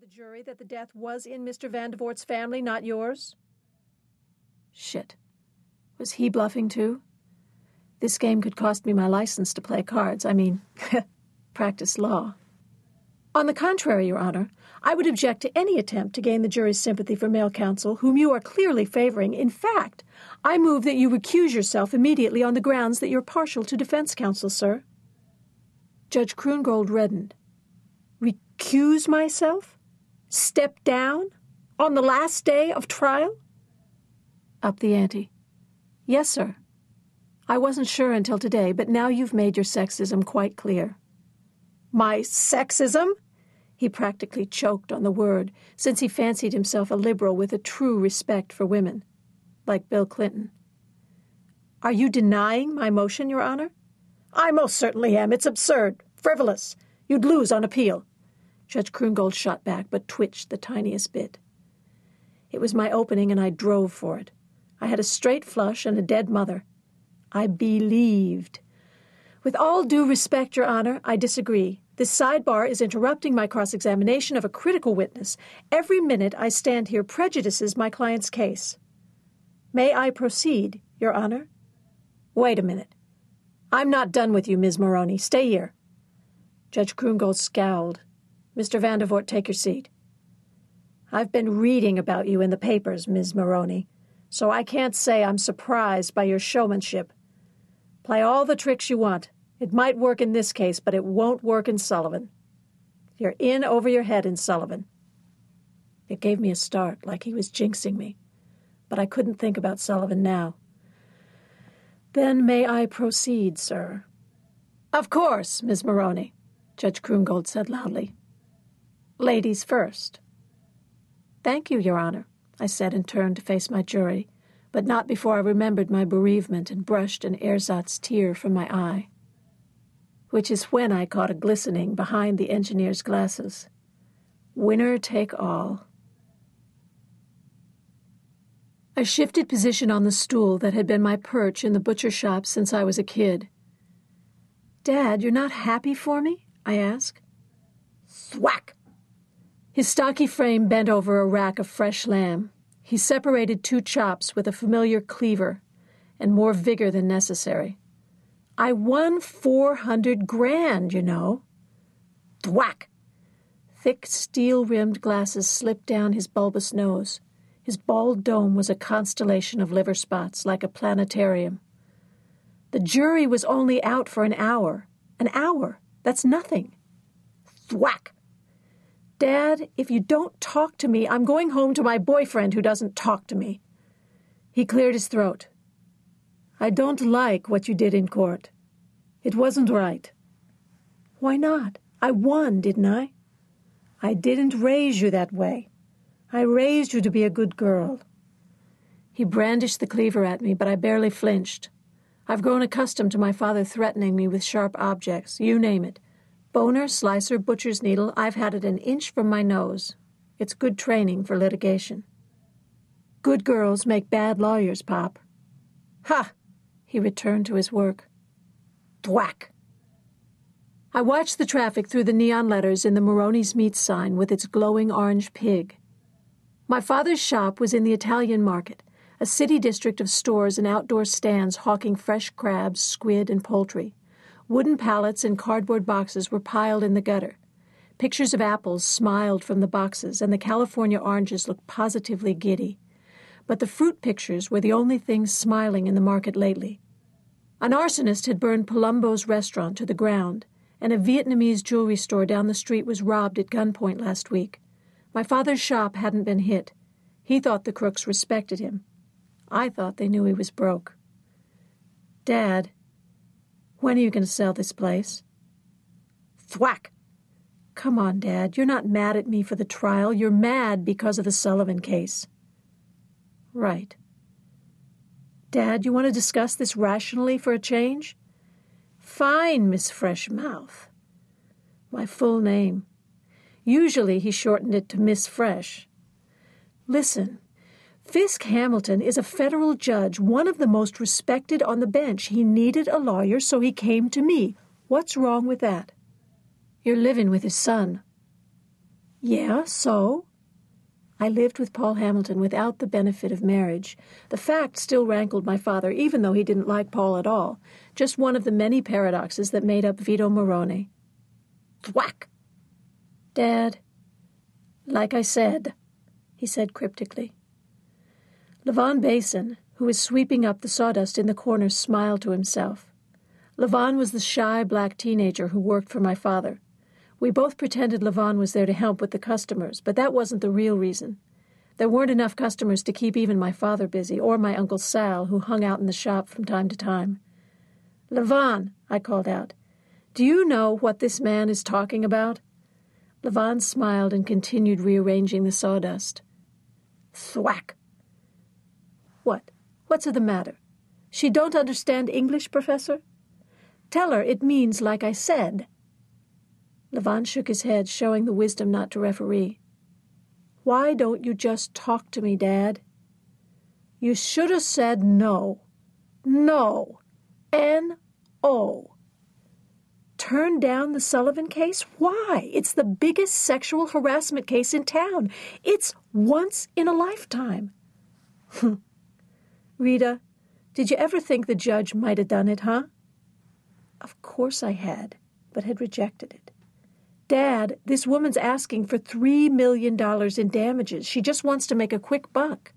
the jury that the death was in Mr. Vandevort's family, not yours? Shit. Was he bluffing too? This game could cost me my license to play cards. I mean, practice law. On the contrary, Your Honor, I would object to any attempt to gain the jury's sympathy for male counsel, whom you are clearly favoring. In fact, I move that you recuse yourself immediately on the grounds that you're partial to defense counsel, sir. Judge Krongold reddened. Recuse myself? Step down? On the last day of trial? Up the ante. Yes, sir. I wasn't sure until today, but now you've made your sexism quite clear. My sexism? He practically choked on the word, since he fancied himself a liberal with a true respect for women, like Bill Clinton. Are you denying my motion, Your Honor? I most certainly am. It's absurd, frivolous. You'd lose on appeal. Judge Krongold shot back, but twitched the tiniest bit. It was my opening, and I drove for it. I had a straight flush and a dead mother. I believed. With all due respect, Your Honor, I disagree. This sidebar is interrupting my cross examination of a critical witness. Every minute I stand here prejudices my client's case. May I proceed, Your Honor? Wait a minute. I'm not done with you, Ms. Morrone. Stay here. Judge Krongold scowled. Mr. Vandevort, take your seat. I've been reading about you in the papers, Ms. Morrone, so I can't say I'm surprised by your showmanship. Play all the tricks you want. It might work in this case, but it won't work in Sullivan. You're in over your head in Sullivan. It gave me a start, like he was jinxing me, but I couldn't think about Sullivan now. Then may I proceed, sir? Of course, Miss Morrone, Judge Krongold said loudly. Ladies first. Thank you, Your Honor, I said and turned to face my jury, but not before I remembered my bereavement and brushed an ersatz tear from my eye which is when I caught a glistening behind the engineer's glasses. Winner take all. I shifted position on the stool that had been my perch in the butcher shop since I was a kid. Dad, you're not happy for me? I asked. Thwack! His stocky frame bent over a rack of fresh lamb. He separated two chops with a familiar cleaver and more vigor than necessary. I won 400 grand, you know. Thwack! Thick steel rimmed glasses slipped down his bulbous nose. His bald dome was a constellation of liver spots, like a planetarium. The jury was only out for an hour. An hour. That's nothing. Thwack! Dad, if you don't talk to me, I'm going home to my boyfriend who doesn't talk to me. He cleared his throat. I don't like what you did in court. It wasn't right. Why not? I won, didn't I? I didn't raise you that way. I raised you to be a good girl. He brandished the cleaver at me, but I barely flinched. I've grown accustomed to my father threatening me with sharp objects, you name it. Boner, slicer, butcher's needle, I've had it an inch from my nose. It's good training for litigation. Good girls make bad lawyers, Pop. Ha! He returned to his work. Thwack! I watched the traffic through the neon letters in the Morrone's Meat sign with its glowing orange pig. My father's shop was in the Italian market, a city district of stores and outdoor stands hawking fresh crabs, squid, and poultry. Wooden pallets and cardboard boxes were piled in the gutter. Pictures of apples smiled from the boxes, and the California oranges looked positively giddy but the fruit pictures were the only things smiling in the market lately. An arsonist had burned Palumbo's restaurant to the ground, and a Vietnamese jewelry store down the street was robbed at gunpoint last week. My father's shop hadn't been hit. He thought the crooks respected him. I thought they knew he was broke. Dad, when are you going to sell this place? Thwack! Come on, Dad. You're not mad at me for the trial. You're mad because of the Sullivan case. Right. Dad, you want to discuss this rationally for a change? Fine, Miss Freshmouth. My full name. Usually he shortened it to Miss Fresh. Listen, Fiske Hamilton is a federal judge, one of the most respected on the bench. He needed a lawyer, so he came to me. What's wrong with that? You're living with his son. Yeah, so? I lived with Paul Hamilton without the benefit of marriage. The fact still rankled my father, even though he didn't like Paul at all. Just one of the many paradoxes that made up Vito Morrone. Thwack! Dad, like I said, he said cryptically. Levon Basin, who was sweeping up the sawdust in the corner, smiled to himself. Levon was the shy black teenager who worked for my father. We both pretended Levon was there to help with the customers, but that wasn't the real reason. There weren't enough customers to keep even my father busy, or my Uncle Sal, who hung out in the shop from time to time. Levon, I called out, do you know what this man is talking about? Levon smiled and continued rearranging the sawdust. Thwack! What? What's the matter? She don't understand English, Professor? Tell her it means like I said. Levon shook his head, showing the wisdom not to referee. Why don't you just talk to me, Dad? You should have said no. No. N O. Turn down the Sullivan case? Why? It's the biggest sexual harassment case in town. It's once in a lifetime. Rita, did you ever think the judge might have done it, huh? Of course I had, but had rejected it. Dad, this woman's asking for $3 million in damages. She just wants to make a quick buck.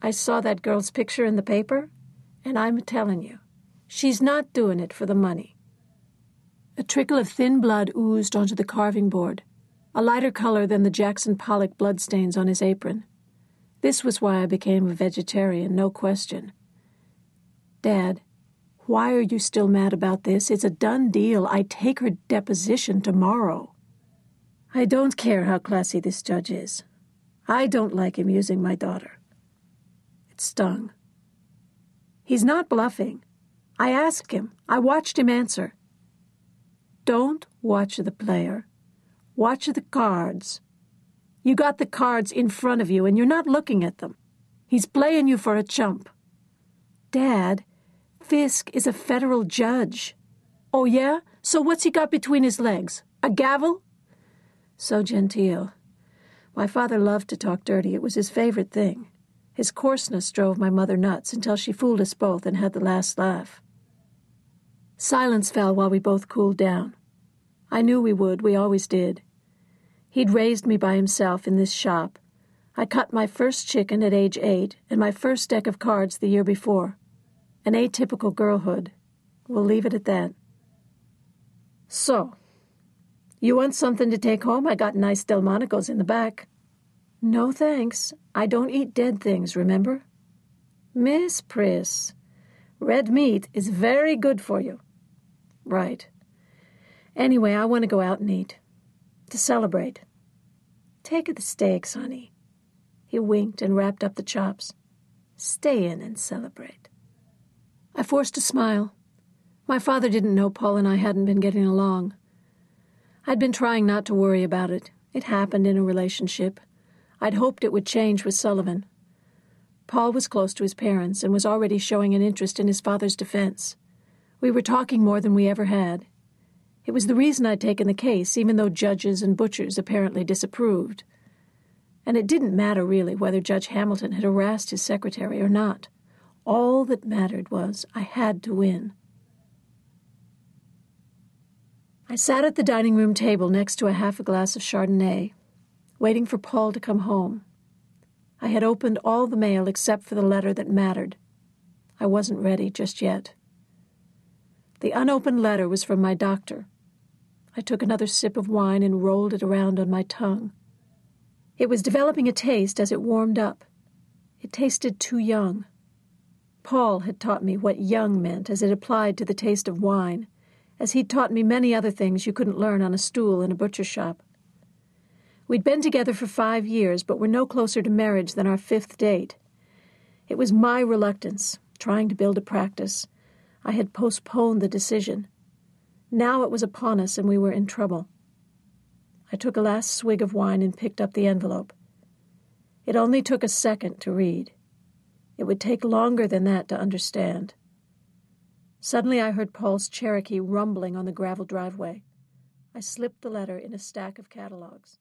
I saw that girl's picture in the paper, and I'm telling you, she's not doing it for the money. A trickle of thin blood oozed onto the carving board, a lighter color than the Jackson Pollock bloodstains on his apron. This was why I became a vegetarian, no question. Dad, why are you still mad about this? It's a done deal. I take her deposition tomorrow. I don't care how classy this judge is. I don't like him using my daughter. It stung. He's not bluffing. I asked him. I watched him answer. Don't watch the player. Watch the cards. You got the cards in front of you and you're not looking at them. He's playing you for a chump. Dad, Fiske is a federal judge. Oh, yeah? So what's he got between his legs? A gavel? So genteel. My father loved to talk dirty. It was his favorite thing. His coarseness drove my mother nuts until she fooled us both and had the last laugh. Silence fell while we both cooled down. I knew we would, we always did. He'd raised me by himself in this shop. I cut my first chicken at age eight and my first deck of cards the year before. An atypical girlhood. We'll leave it at that. So, you want something to take home? I got nice Delmonico's in the back. No thanks. I don't eat dead things, remember? Miss Priss, red meat is very good for you. Right. Anyway, I want to go out and eat. To celebrate. Take the steaks, honey. He winked and wrapped up the chops. Stay in and celebrate. I forced a smile. My father didn't know Paul and I hadn't been getting along. I'd been trying not to worry about it. It happened in a relationship. I'd hoped it would change with Sullivan. Paul was close to his parents and was already showing an interest in his father's defense. We were talking more than we ever had. It was the reason I'd taken the case, even though judges and butchers apparently disapproved. And it didn't matter really whether Judge Hamilton had harassed his secretary or not. All that mattered was I had to win. I sat at the dining room table next to a half a glass of Chardonnay, waiting for Paul to come home. I had opened all the mail except for the letter that mattered. I wasn't ready just yet. The unopened letter was from my doctor. I took another sip of wine and rolled it around on my tongue. It was developing a taste as it warmed up. It tasted too young. Paul had taught me what young meant as it applied to the taste of wine, as he'd taught me many other things you couldn't learn on a stool in a butcher shop. We'd been together for five years, but were no closer to marriage than our fifth date. It was my reluctance, trying to build a practice. I had postponed the decision. Now it was upon us, and we were in trouble. I took a last swig of wine and picked up the envelope. It only took a second to read. It would take longer than that to understand. Suddenly I heard Paul's Cherokee rumbling on the gravel driveway. I slipped the letter in a stack of catalogs.